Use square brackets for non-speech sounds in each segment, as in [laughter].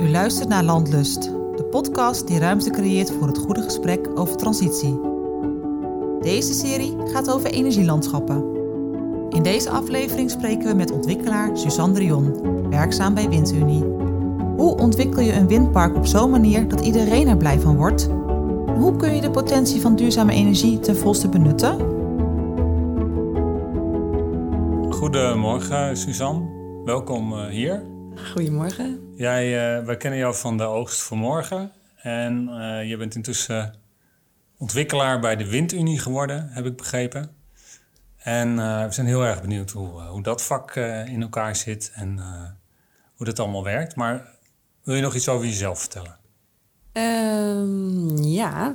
U luistert naar Landlust, de podcast die ruimte creëert voor het goede gesprek over transitie. Deze serie gaat over energielandschappen. In deze aflevering spreken we met ontwikkelaar Suzanne Drion, werkzaam bij WindUnie. Hoe ontwikkel je een windpark op zo'n manier dat iedereen er blij van wordt? Hoe kun je de potentie van duurzame energie ten volste benutten? Goedemorgen, Suzanne. Welkom eh, hier. Goedemorgen. Jij, uh, wij kennen jou van de Oogst voor Morgen. En uh, je bent intussen ontwikkelaar bij de Windunie geworden, heb ik begrepen. En uh, we zijn heel erg benieuwd hoe, hoe dat vak in elkaar zit en hoe dat allemaal werkt. Maar wil je nog iets over jezelf vertellen? Um, ja,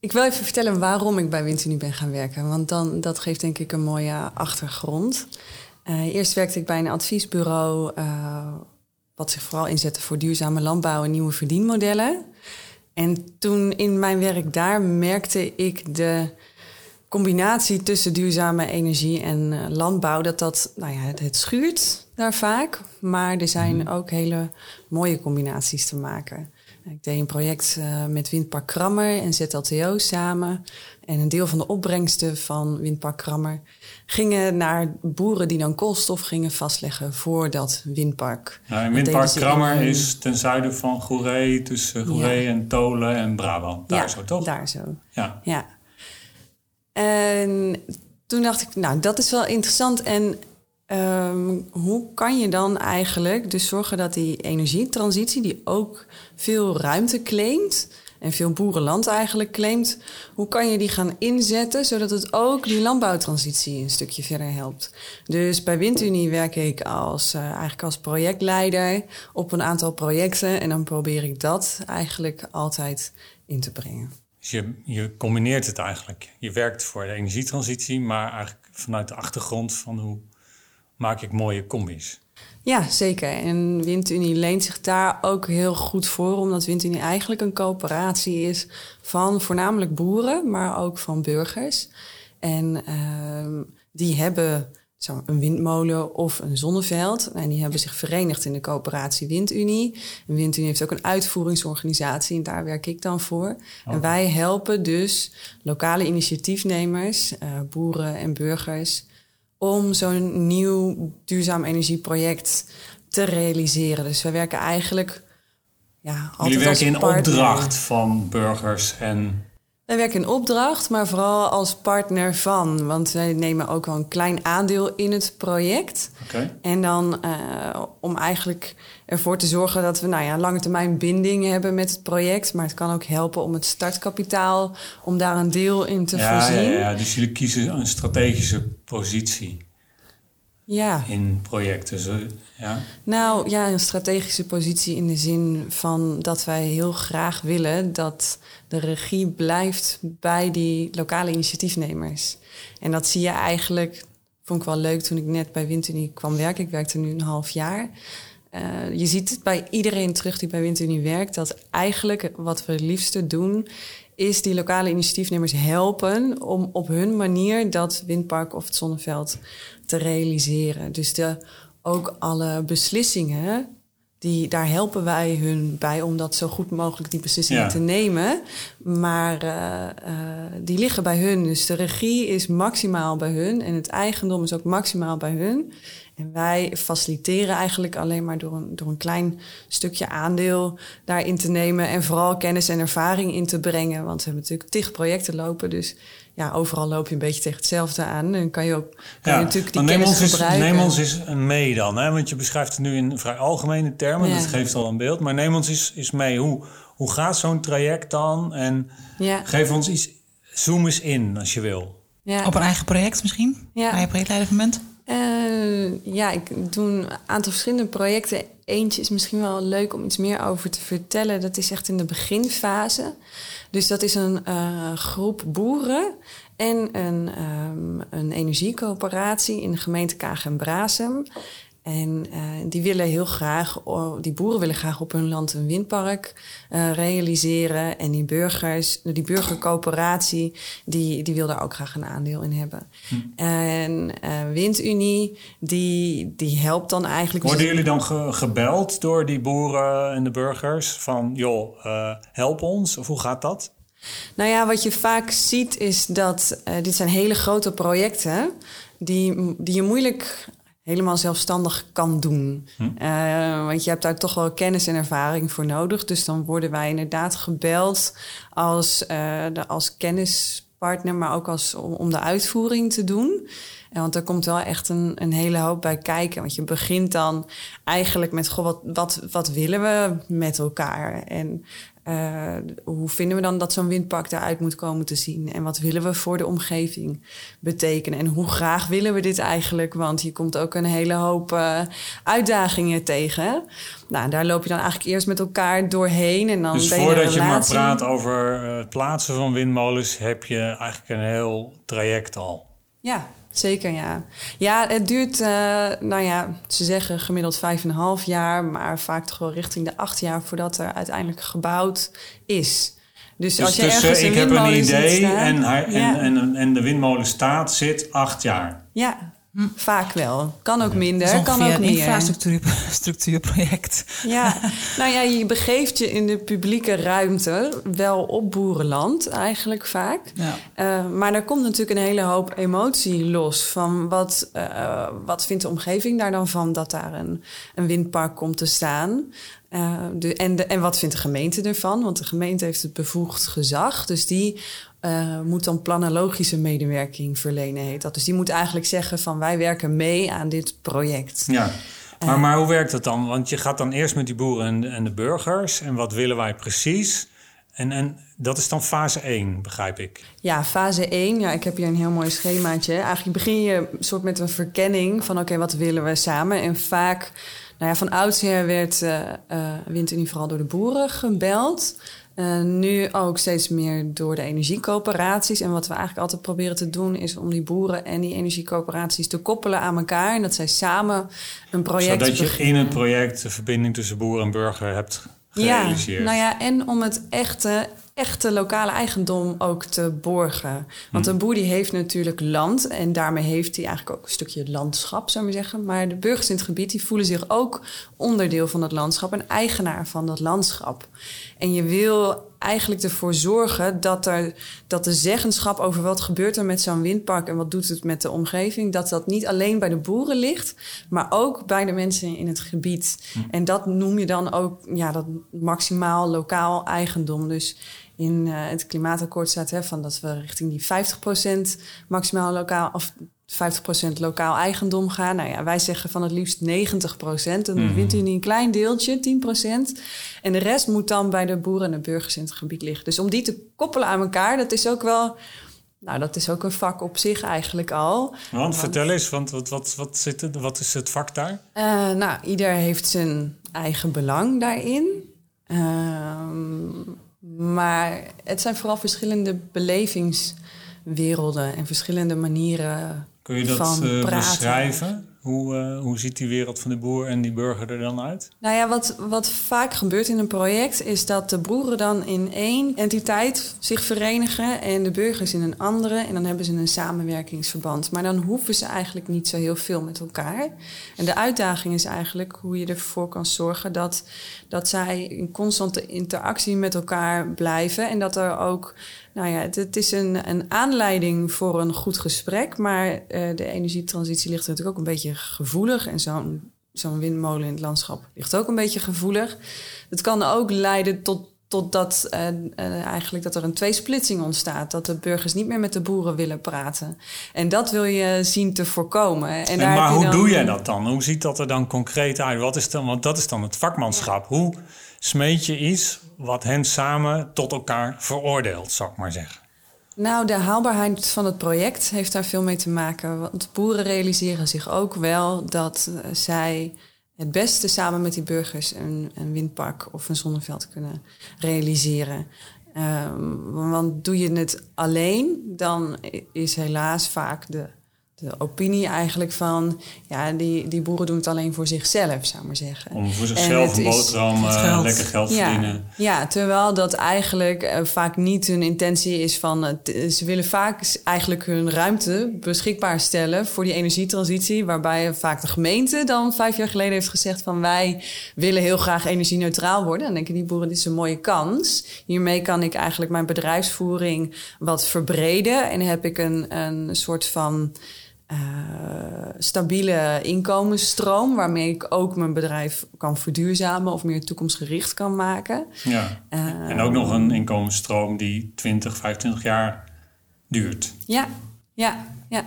ik wil even vertellen waarom ik bij Windunie ben gaan werken. Want dan, dat geeft denk ik een mooie achtergrond. eerst werkte ik bij een adviesbureau wat zich vooral inzette voor duurzame landbouw en nieuwe verdienmodellen. En toen in mijn werk daar merkte ik de combinatie tussen duurzame energie en uh, landbouw, dat dat, nou ja, het, schuurt daar vaak. Maar er zijn -hmm. ook hele mooie combinaties te maken. Ik deed een project uh, met Windpark Krammer en ZLTO samen. En een deel van de opbrengsten van Windpark Krammer gingen naar boeren die dan koolstof gingen vastleggen voor dat windpark. Nou, Windpark Krammer is ten zuiden van Goeree, tussen Goeree ja. en Tolen en Brabant. Daar ja, zo, toch? daar zo. Ja. ja. En toen dacht ik, nou, dat is wel interessant. En um, hoe kan je dan eigenlijk dus zorgen dat die energietransitie, die ook veel ruimte claimt en veel boerenland eigenlijk claimt, hoe kan je die gaan inzetten zodat het ook die landbouwtransitie een stukje verder helpt? Dus bij Windunie werk ik als, uh, eigenlijk als projectleider op een aantal projecten en dan probeer ik dat eigenlijk altijd in te brengen. Dus je, je combineert het eigenlijk. Je werkt voor de energietransitie, maar eigenlijk vanuit de achtergrond van hoe maak ik mooie combis. Ja, zeker. En Windunie leent zich daar ook heel goed voor, omdat Windunie eigenlijk een coöperatie is van voornamelijk boeren, maar ook van burgers. En uh, die hebben zo een windmolen of een zonneveld. En die hebben zich verenigd in de coöperatie Windunie. En Windunie heeft ook een uitvoeringsorganisatie en daar werk ik dan voor. Oh. En wij helpen dus lokale initiatiefnemers, uh, boeren en burgers om zo'n nieuw duurzaam energieproject te realiseren. Dus wij werken eigenlijk ja, altijd Jullie werken in opdracht van burgers en... Wij werken in opdracht, maar vooral als partner van. Want wij nemen ook wel een klein aandeel in het project. Okay. En dan uh, om eigenlijk ervoor te zorgen dat we nou ja, lange termijn binding hebben met het project. Maar het kan ook helpen om het startkapitaal, om daar een deel in te ja, voorzien. Ja, ja, dus jullie kiezen een strategische positie. Ja. In projecten, zo, ja? Nou ja, een strategische positie in de zin van dat wij heel graag willen dat de regie blijft bij die lokale initiatiefnemers. En dat zie je eigenlijk, vond ik wel leuk toen ik net bij Windunie kwam werken. Ik werkte nu een half jaar. Uh, je ziet het bij iedereen terug die bij Windunie werkt, dat eigenlijk wat we het liefste doen, is die lokale initiatiefnemers helpen om op hun manier dat windpark of het zonneveld te realiseren. Dus de, ook alle beslissingen, die, daar helpen wij hun bij om dat zo goed mogelijk die beslissingen ja. te nemen. Maar uh, uh, die liggen bij hun. Dus de regie is maximaal bij hun en het eigendom is ook maximaal bij hun. En wij faciliteren eigenlijk alleen maar door een, door een klein stukje aandeel daarin te nemen. En vooral kennis en ervaring in te brengen. Want we hebben natuurlijk tig projecten lopen. Dus ja, overal loop je een beetje tegen hetzelfde aan. En kan je ook kan ja, je natuurlijk die neem kennis ons gebruiken. Eens, neem ons eens mee dan. Hè? Want je beschrijft het nu in vrij algemene termen. Ja. Dat geeft al een beeld. Maar neem ons eens, eens mee. Hoe, hoe gaat zo'n traject dan? En ja. geef ons iets... Zoom eens in als je wil. Ja. Op een eigen project misschien? Ja. Je projectleider? Uh, ja, ik doe een aantal verschillende projecten. Eentje is misschien wel leuk om iets meer over te vertellen. Dat is echt in de beginfase. Dus dat is een uh, groep boeren en een, um, een energiecoöperatie in de gemeente Kaag en Brasem. En uh, die willen heel graag, die boeren willen graag op hun land een windpark uh, realiseren. En die burgers, die burgercoöperatie, die, die wil daar ook graag een aandeel in hebben. Hm. En uh, Windunie, die, die helpt dan eigenlijk. Worden jullie dan ge gebeld door die boeren en de burgers van, joh, help ons? Of hoe gaat dat? Nou ja, wat je vaak ziet is dat dit zijn hele grote projecten die, die je moeilijk helemaal zelfstandig kan doen. Hm. Uh, want je hebt daar toch wel kennis en ervaring voor nodig. Dus dan worden wij inderdaad gebeld als, uh, de, als kennispartner, maar ook als, om, om de uitvoering te doen. En want er komt wel echt een, een hele hoop bij kijken. Want je begint dan eigenlijk met: goh, wat, wat, wat willen we met elkaar? En uh, hoe vinden we dan dat zo'n windpark eruit moet komen te zien? En wat willen we voor de omgeving betekenen? En hoe graag willen we dit eigenlijk? Want je komt ook een hele hoop uh, uitdagingen tegen. Nou, daar loop je dan eigenlijk eerst met elkaar doorheen. En dan dus ben je voordat je maar praat over het plaatsen van windmolens, heb je eigenlijk een heel traject al. Ja, Zeker, ja. Ja, het duurt, uh, nou ja, ze zeggen gemiddeld vijf en een half jaar, maar vaak toch wel richting de acht jaar voordat er uiteindelijk gebouwd is. Dus, dus als je ergens uh, ik heb een idee en, en, en, en de windmolen staat, zit acht jaar. Ja, Hm. Vaak wel. Kan ook minder, kan ook een meer. infrastructuurproject. Ja, [laughs] nou ja, je begeeft je in de publieke ruimte wel op boerenland eigenlijk vaak. Ja. Uh, maar daar komt natuurlijk een hele hoop emotie los van wat, uh, wat vindt de omgeving daar dan van dat daar een, een windpark komt te staan. Uh, de, en, de, en wat vindt de gemeente ervan? Want de gemeente heeft het bevoegd gezag. Dus die uh, moet dan planologische medewerking verlenen, heet dat. Dus die moet eigenlijk zeggen van wij werken mee aan dit project. Ja, maar, uh, maar hoe werkt dat dan? Want je gaat dan eerst met die boeren en de, en de burgers. En wat willen wij precies? En, en dat is dan fase 1, begrijp ik. Ja, fase 1. Ja, ik heb hier een heel mooi schemaatje. Eigenlijk begin je soort met een verkenning van... oké, wat willen we samen? En vaak, nou ja, van oudsher werd uh, uh, Windunie vooral door de boeren gebeld... Uh, nu ook steeds meer door de energiecoöperaties. En wat we eigenlijk altijd proberen te doen, is om die boeren en die energiecoöperaties te koppelen aan elkaar. En dat zij samen een project. Zodat je in het project de verbinding tussen boer en burger hebt gerealiseerd. Ja, nou ja, en om het echte echte lokale eigendom ook te borgen. Want hmm. een boer die heeft natuurlijk land en daarmee heeft hij eigenlijk ook een stukje landschap, zou ik maar zeggen. Maar de burgers in het gebied die voelen zich ook onderdeel van dat landschap en eigenaar van dat landschap. En je wil eigenlijk ervoor zorgen dat, er, dat de zeggenschap over wat gebeurt er met zo'n windpark en wat doet het met de omgeving, dat dat niet alleen bij de boeren ligt, maar ook bij de mensen in het gebied. Hmm. En dat noem je dan ook ja, dat maximaal lokaal eigendom. Dus in uh, het klimaatakkoord staat hè, van dat we richting die 50% maximaal lokaal of 50% lokaal eigendom gaan. Nou ja, wij zeggen van het liefst 90%. Dan mm. wint u niet een klein deeltje, 10%. En de rest moet dan bij de boeren en de burgers in het gebied liggen. Dus om die te koppelen aan elkaar, dat is ook wel. Nou, dat is ook een vak op zich eigenlijk al. Want, vertel eens, want wat, wat, wat, zit er, wat is het vak daar? Uh, nou, ieder heeft zijn eigen belang daarin. Uh, maar het zijn vooral verschillende belevingswerelden en verschillende manieren. Kun je dat uh, beschrijven? Hoe, uh, hoe ziet die wereld van de boer en die burger er dan uit? Nou ja, wat, wat vaak gebeurt in een project is dat de boeren dan in één entiteit zich verenigen en de burgers in een andere. En dan hebben ze een samenwerkingsverband. Maar dan hoeven ze eigenlijk niet zo heel veel met elkaar. En de uitdaging is eigenlijk hoe je ervoor kan zorgen dat, dat zij in constante interactie met elkaar blijven. En dat er ook nou ja, het, is een, een aanleiding voor een goed gesprek. Maar uh, de energietransitie ligt natuurlijk ook een beetje gevoelig. En zo'n zo'n windmolen in het landschap ligt ook een beetje gevoelig. Het kan ook leiden tot, tot dat, uh, uh, eigenlijk dat er een tweesplitsing ontstaat. Dat de burgers niet meer met de boeren willen praten. En dat wil je zien te voorkomen. En, en maar hoe doe je dat dan? Hoe ziet dat er dan concreet uit? Wat is dan, want dat is dan het vakmanschap. Hoe smeet je iets wat hen samen tot elkaar veroordeelt, zou ik maar zeggen? Nou, de haalbaarheid van het project heeft daar veel mee te maken. Want boeren realiseren zich ook wel dat uh, zij het beste samen met die burgers een, een windpark of een zonneveld kunnen realiseren. Um, want doe je het alleen, dan is helaas vaak de de opinie eigenlijk van... ja, die, die boeren doen het alleen voor zichzelf, zou ik maar zeggen. Om voor zichzelf een boterham, uh, geld. lekker geld ja, verdienen. Ja, terwijl dat eigenlijk uh, vaak niet hun intentie is van... Uh, ze willen vaak eigenlijk hun ruimte beschikbaar stellen voor die energietransitie... waarbij vaak de gemeente dan vijf jaar geleden heeft gezegd van... wij willen heel graag energie-neutraal worden. Dan denken die boeren, dit is een mooie kans. Hiermee kan ik eigenlijk mijn bedrijfsvoering wat verbreden... en heb ik een, een soort van... Uh, stabiele inkomensstroom, waarmee ik ook mijn bedrijf kan verduurzamen of meer toekomstgericht kan maken. Ja. Uh, en ook nog een inkomensstroom die 20, 25 jaar duurt. Ja, ja, ja.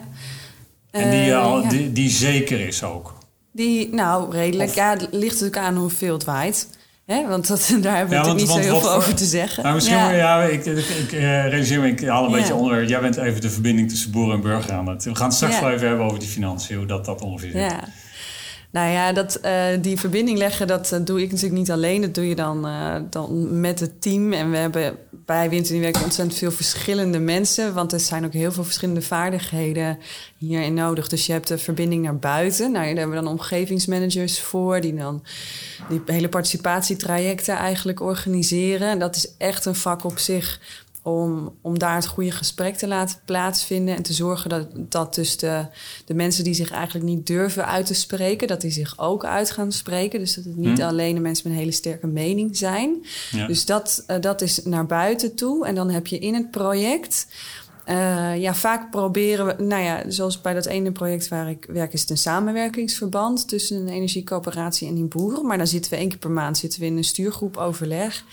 En die, uh, al, ja. die, die, zeker is ook. Die, nou, redelijk. Of, ja, het ligt natuurlijk aan hoeveel het waait. Hè? Want dat, [laughs] daar hebben we ja, want, niet want, zo heel veel over te zeggen. Nou, misschien, ja, ja ik, ik, ik uh, realiseer me, ik haal een ja. beetje onder. Jij bent even de verbinding tussen boer en burger aan het. We gaan het straks wel even hebben over die financiën, hoe dat, dat ongeveer zit. Ja. Nou ja, dat, uh, die verbinding leggen, dat uh, doe ik natuurlijk niet alleen. Dat doe je dan, uh, dan met het team. En we hebben bij Winterwerk ontzettend veel verschillende mensen. Want er zijn ook heel veel verschillende vaardigheden hierin nodig. Dus je hebt de verbinding naar buiten. Nou, daar hebben we dan omgevingsmanagers voor... die dan die hele participatietrajecten eigenlijk organiseren. En dat is echt een vak op zich om, om daar het goede gesprek te laten plaatsvinden en te zorgen dat, dat dus de, de mensen die zich eigenlijk niet durven uit te spreken, dat die zich ook uit gaan spreken. Dus dat het niet Hmm. alleen de mensen met een hele sterke mening zijn. Ja. Dus dat, uh, dat is naar buiten toe. En dan heb je in het project. Uh, ja, vaak proberen we, nou ja, zoals bij dat ene project waar ik werk, is het een samenwerkingsverband tussen een energiecoöperatie en die boeren. Maar dan zitten we één keer per maand zitten we in een stuurgroep overleg.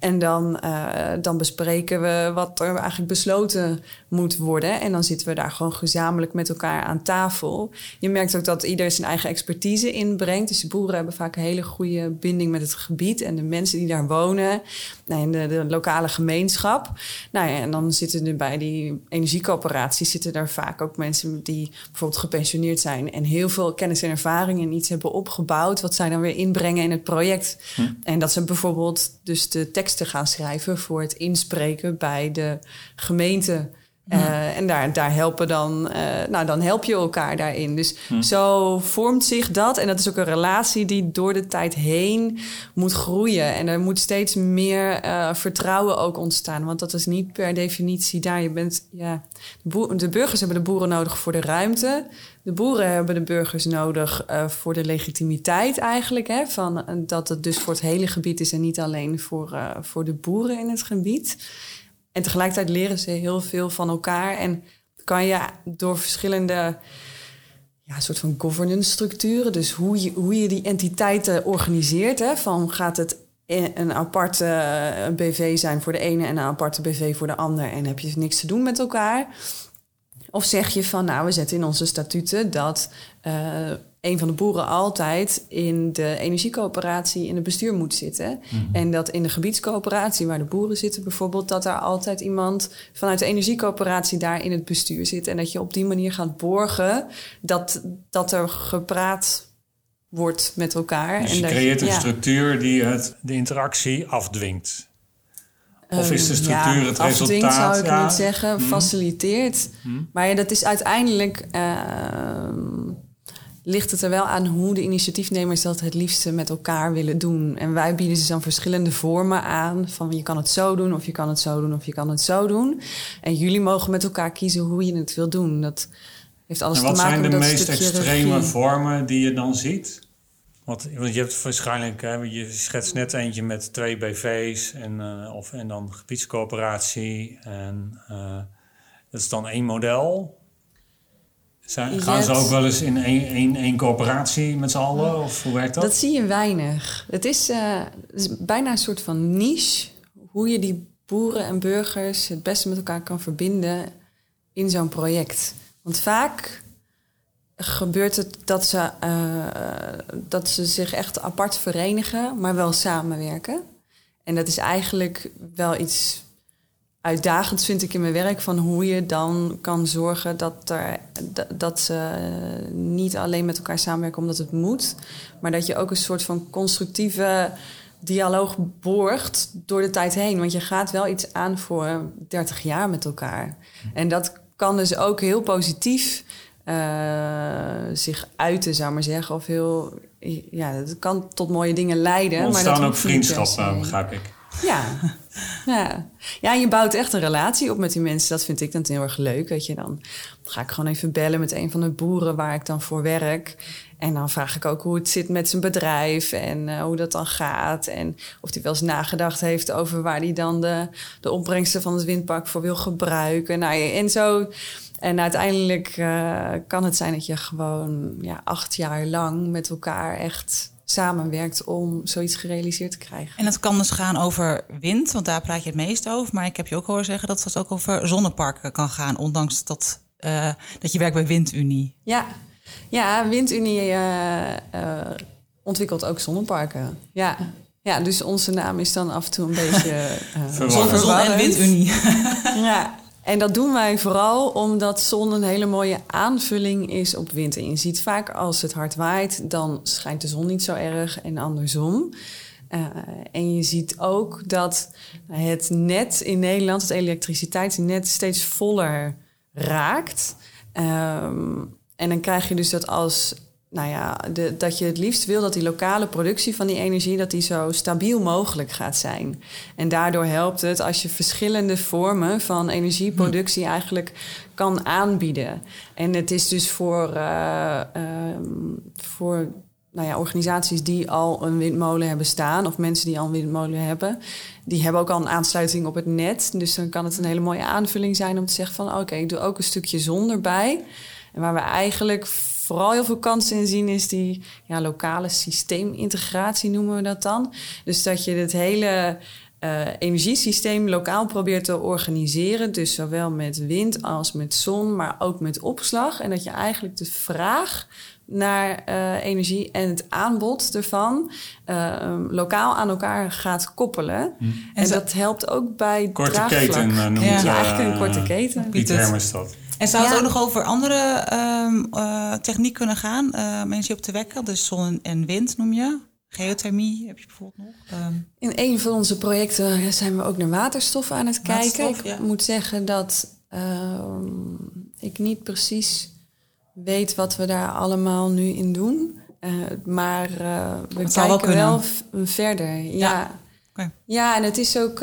En dan, uh, dan bespreken we wat er eigenlijk besloten moet worden. En dan zitten we daar gewoon gezamenlijk met elkaar aan tafel. Je merkt ook dat ieder zijn eigen expertise inbrengt. Dus de boeren hebben vaak een hele goede binding met het gebied en de mensen die daar wonen. En de, de lokale gemeenschap. Nou ja, en dan zitten er bij die energiecoöperaties zitten er vaak ook mensen die bijvoorbeeld gepensioneerd zijn en heel veel kennis en ervaring en iets hebben opgebouwd, wat zij dan weer inbrengen in het project. Hm. En dat ze bijvoorbeeld dus de teksten gaan schrijven voor het inspreken bij de gemeente. Uh, en daar, daar helpen dan, uh, nou dan help je elkaar daarin. Dus Hm. zo vormt zich dat. En dat is ook een relatie die door de tijd heen moet groeien. En er moet steeds meer uh, vertrouwen ook ontstaan. Want dat is niet per definitie daar. Je bent, ja, de, boer, de burgers hebben de boeren nodig voor de ruimte. De boeren hebben de burgers nodig voor de legitimiteit eigenlijk. Hè, van, dat het dus voor het hele gebied is en niet alleen voor, voor de boeren in het gebied. En tegelijkertijd leren ze heel veel van elkaar. En kan je door verschillende ja, soort van governance structuren, dus hoe je, hoe je die entiteiten organiseert. Hè, van gaat het een aparte uh, BV zijn voor de ene en een aparte BV voor de ander en heb je niks te doen met elkaar? Of zeg je van, nou, we zetten in onze statuten dat uh, een van de boeren altijd in de energiecoöperatie in het bestuur moet zitten. Mhm. En dat in de gebiedscoöperatie waar de boeren zitten bijvoorbeeld, dat daar altijd iemand vanuit de energiecoöperatie daar in het bestuur zit. En dat je op die manier gaat borgen dat, dat er gepraat wordt met elkaar. Dus en je dat, creëert een ja. structuur die het, de interactie afdwingt. Of is de Um, structuur ja, het resultaat? zou ik ja. niet zeggen, Mhm. faciliteert. Mhm. Maar ja, dat is uiteindelijk... Uh, ligt het er wel aan hoe de initiatiefnemers dat het liefste met elkaar willen doen. En wij bieden ze dan verschillende vormen aan. Van je kan het zo doen, of je kan het zo doen, of je kan het zo doen. En jullie mogen met elkaar kiezen hoe je het wil doen. Dat heeft alles En wat te maken zijn de met dat meest stukje extreme regie. vormen die je dan ziet? Want, want je hebt waarschijnlijk, hè, je schetst net eentje met twee BV's en, uh, of, en dan gebiedscoöperatie. En uh, dat is dan één model. Zijn, gaan ze ook wel eens in één, één, één coöperatie met z'n allen? Of hoe werkt dat? Dat zie je weinig. Het is, eh, het is bijna een soort van niche. Hoe je die boeren en burgers het beste met elkaar kan verbinden in zo'n project. Want vaak gebeurt het dat ze, eh, dat ze zich echt apart verenigen, maar wel samenwerken. En dat is eigenlijk wel iets uitdagends, vind ik in mijn werk, van hoe je dan kan zorgen dat, er, dat- ze niet alleen met elkaar samenwerken omdat het moet, maar dat je ook een soort van constructieve dialoog borgt door de tijd heen. Want je gaat wel iets aan voor 30 jaar met elkaar. En dat kan dus ook heel positief zich uiten, zou maar zeggen. Of heel, ja, dat kan tot mooie dingen leiden. Er ontstaan maar dat ook vriendschappen, begrijp ik. Ja. [laughs] ja. ja, je bouwt echt een relatie op met die mensen. Dat vind ik dan heel erg leuk. Weet je, dan ga ik gewoon even bellen met een van de boeren waar ik dan voor werk. En dan vraag ik ook hoe het zit met zijn bedrijf en uh, hoe dat dan gaat. En of hij wel eens nagedacht heeft over waar hij dan de, de opbrengsten van het windpark voor wil gebruiken. Nou, en zo. En uiteindelijk uh, kan het zijn dat je gewoon ja, acht jaar lang met elkaar echt samenwerkt om zoiets gerealiseerd te krijgen. En dat kan dus gaan over wind, want daar praat je het meest over. Maar ik heb je ook horen zeggen dat het ook over zonneparken kan gaan, ondanks dat, uh, dat je werkt bij Windunie. Ja, ja Windunie uh, uh, ontwikkelt ook zonneparken. Ja. ja, dus onze naam is dan af en toe een beetje uh, Zon en Windunie. ja. [laughs] En dat doen wij vooral omdat zon een hele mooie aanvulling is op wind. En je ziet vaak als het hard waait, dan schijnt de zon niet zo erg en andersom. Uh, en je ziet ook dat het net in Nederland, het elektriciteitsnet, steeds voller raakt. Um, en dan krijg je dus dat als nou ja, de, dat je het liefst wil dat die lokale productie van die energie dat die zo stabiel mogelijk gaat zijn. En daardoor helpt het als je verschillende vormen van energieproductie eigenlijk kan aanbieden. En het is dus voor, uh, um, voor nou ja, organisaties die al een windmolen hebben staan, of mensen die al een windmolen hebben, die hebben ook al een aansluiting op het net. Dus dan kan het een hele mooie aanvulling zijn om te zeggen van oké, ik doe ook een stukje zon erbij. En waar we eigenlijk vooral heel veel kansen in zien, is die ja, lokale systeemintegratie, noemen we dat dan. Dus dat je het hele uh, energiesysteem lokaal probeert te organiseren. Dus zowel met wind als met zon, maar ook met opslag. En dat je eigenlijk de vraag naar uh, energie en het aanbod ervan uh, lokaal aan elkaar gaat koppelen. Hm. En, en dat helpt ook bij korte draagvlak. keten noemt ja. ja, eigenlijk een korte keten. Pieter Hermestad. En zou het ook nog over andere uh, techniek kunnen gaan? Uh, mensen op te wekken, dus zon en wind noem je. Geothermie heb je bijvoorbeeld nog? Um. In een van onze projecten zijn we ook naar waterstof aan het kijken. Ik ja. moet zeggen dat ehm, ik niet precies weet wat we daar allemaal nu in doen. maar we kijken wel, wel verder. Ja. Ja. Okay. ja, en het is ook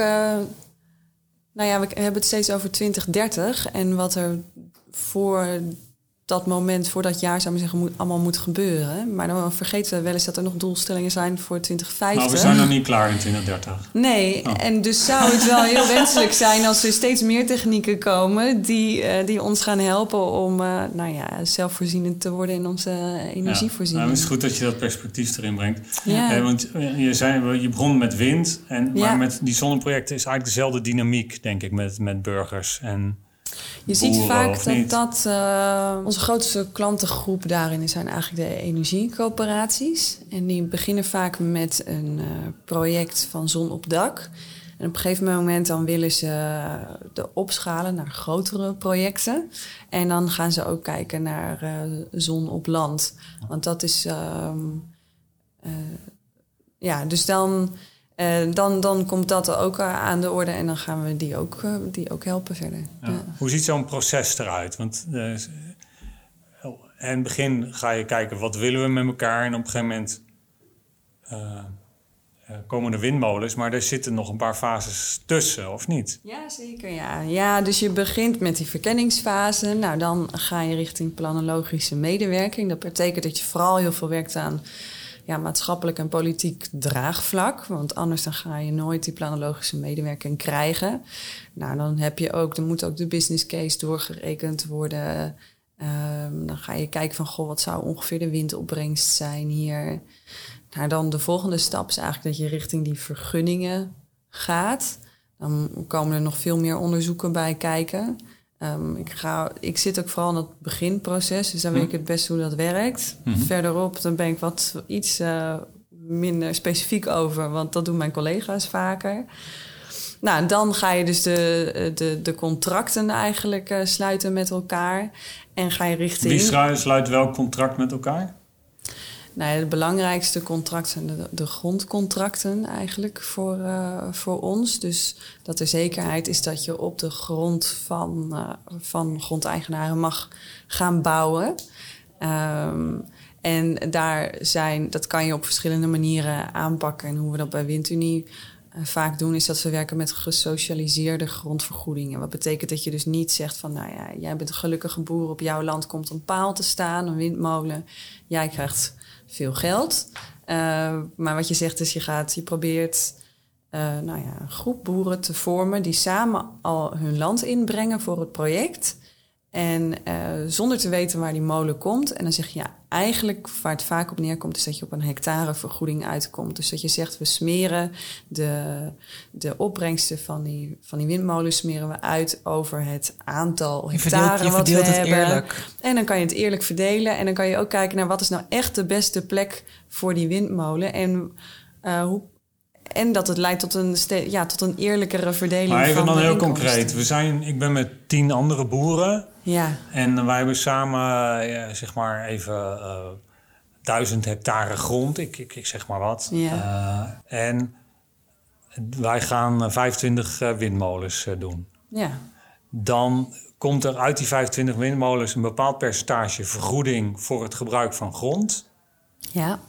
nou ja, we hebben het steeds over 2030 en wat er voor dat moment, voor dat jaar, zou ik zeggen, moet, allemaal moet gebeuren. Maar dan vergeten we wel eens dat er nog doelstellingen zijn voor 2050. Maar we zijn nog niet klaar in 2030. Nee, oh. en dus zou het wel heel [laughs] wenselijk zijn als er steeds meer technieken komen die, uh, die ons gaan helpen om uh, nou ja, zelfvoorzienend te worden in onze energievoorziening. Ja, nou, het is goed dat je dat perspectief erin brengt. Ja. Eh, want je, zei, je begon met wind, en, maar met die zonneprojecten is eigenlijk dezelfde dynamiek, denk ik, met, met burgers en je ziet vaak dat, dat uh, onze grootste klantengroep daarin zijn eigenlijk de energiecoöperaties. En die beginnen vaak met een uh, project van zon op dak. En op een gegeven moment dan willen ze de opschalen naar grotere projecten. En dan gaan ze ook kijken naar uh, zon op land. Want dat is. ja, dus dan uh, dan, dan komt dat ook aan de orde en dan gaan we die ook, uh, die ook helpen verder. Ja. Ja. Hoe ziet zo'n proces eruit? Want uh, in het begin ga je kijken wat willen we met elkaar en op een gegeven moment komen er windmolens, maar er zitten nog een paar fases tussen, of niet? Ja, zeker. Ja. ja, dus je begint met die verkenningsfase. Nou, dan ga je richting planologische medewerking. Dat betekent dat je vooral heel veel werkt aan ja, maatschappelijk en politiek draagvlak. Want anders dan ga je nooit die planologische medewerking krijgen. Nou, dan heb je ook, dan moet ook de business case doorgerekend worden. Um, dan ga je kijken van, goh, wat zou ongeveer de windopbrengst zijn hier? Nou, dan de volgende stap is eigenlijk dat je richting die vergunningen gaat. Dan komen er nog veel meer onderzoeken bij kijken. Um, ik, ga, ik zit ook vooral in het beginproces, dus dan weet ik het best hoe dat werkt. Mm -hmm. Verderop dan ben ik wat iets uh, minder specifiek over, want dat doen mijn collega's vaker. Nou, dan ga je dus de, de, de contracten eigenlijk uh, sluiten met elkaar. En ga je richting. Wie sluit welk contract met elkaar? Nou de belangrijkste contracten zijn de, de grondcontracten eigenlijk voor, uh, voor ons. Dus dat de zekerheid is dat je op de grond van, uh, van grondeigenaren mag gaan bouwen. Um, en daar zijn, dat kan je op verschillende manieren aanpakken. En hoe we dat bij Windunie uh, vaak doen, is dat we werken met gesocialiseerde grondvergoedingen. Wat betekent dat je dus niet zegt van, nou ja, jij bent een gelukkige boer, op jouw land komt een paal te staan, een windmolen. Jij krijgt veel geld. Uh, maar wat je zegt is, je gaat, je probeert uh, nou ja, een groep boeren te vormen die samen al hun land inbrengen voor het project. En uh, zonder te weten waar die molen komt. En dan zeg je, ja, eigenlijk waar het vaak op neerkomt, is dat je op een hectarevergoeding uitkomt. Dus dat je zegt, we smeren de, de opbrengsten van die, van die windmolen smeren we uit over het aantal hectare je wat we hebben. Eerlijk. En dan kan je het eerlijk verdelen. En dan kan je ook kijken naar wat is nou echt de beste plek voor die windmolen. En uh, hoe en dat het leidt tot een, ja, tot een eerlijkere verdeling. Maar even van dan heel inkomsten. concreet. We zijn, ik ben met tien andere boeren. Ja. En wij hebben samen, ja, zeg maar even, uh, duizend hectare grond. Ik, ik, ik zeg maar wat. Ja. Uh, en wij gaan 25 windmolens uh, doen. Ja. Dan komt er uit die 25 windmolens een bepaald percentage vergoeding voor het gebruik van grond. Ja.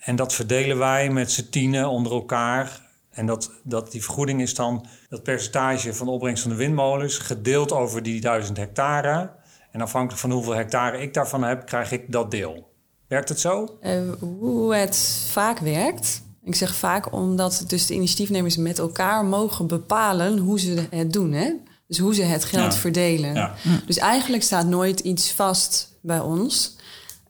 En dat verdelen wij met z'n tienen onder elkaar. En dat, dat die vergoeding is dan dat percentage van de opbrengst van de windmolens gedeeld over die duizend hectare. En afhankelijk van hoeveel hectare ik daarvan heb, krijg ik dat deel. Werkt het zo? Uh, hoe het vaak werkt. Ik zeg vaak omdat dus de initiatiefnemers met elkaar mogen bepalen hoe ze het doen. Hè? Dus hoe ze het geld Ja. verdelen. Ja. Dus eigenlijk staat nooit iets vast bij ons.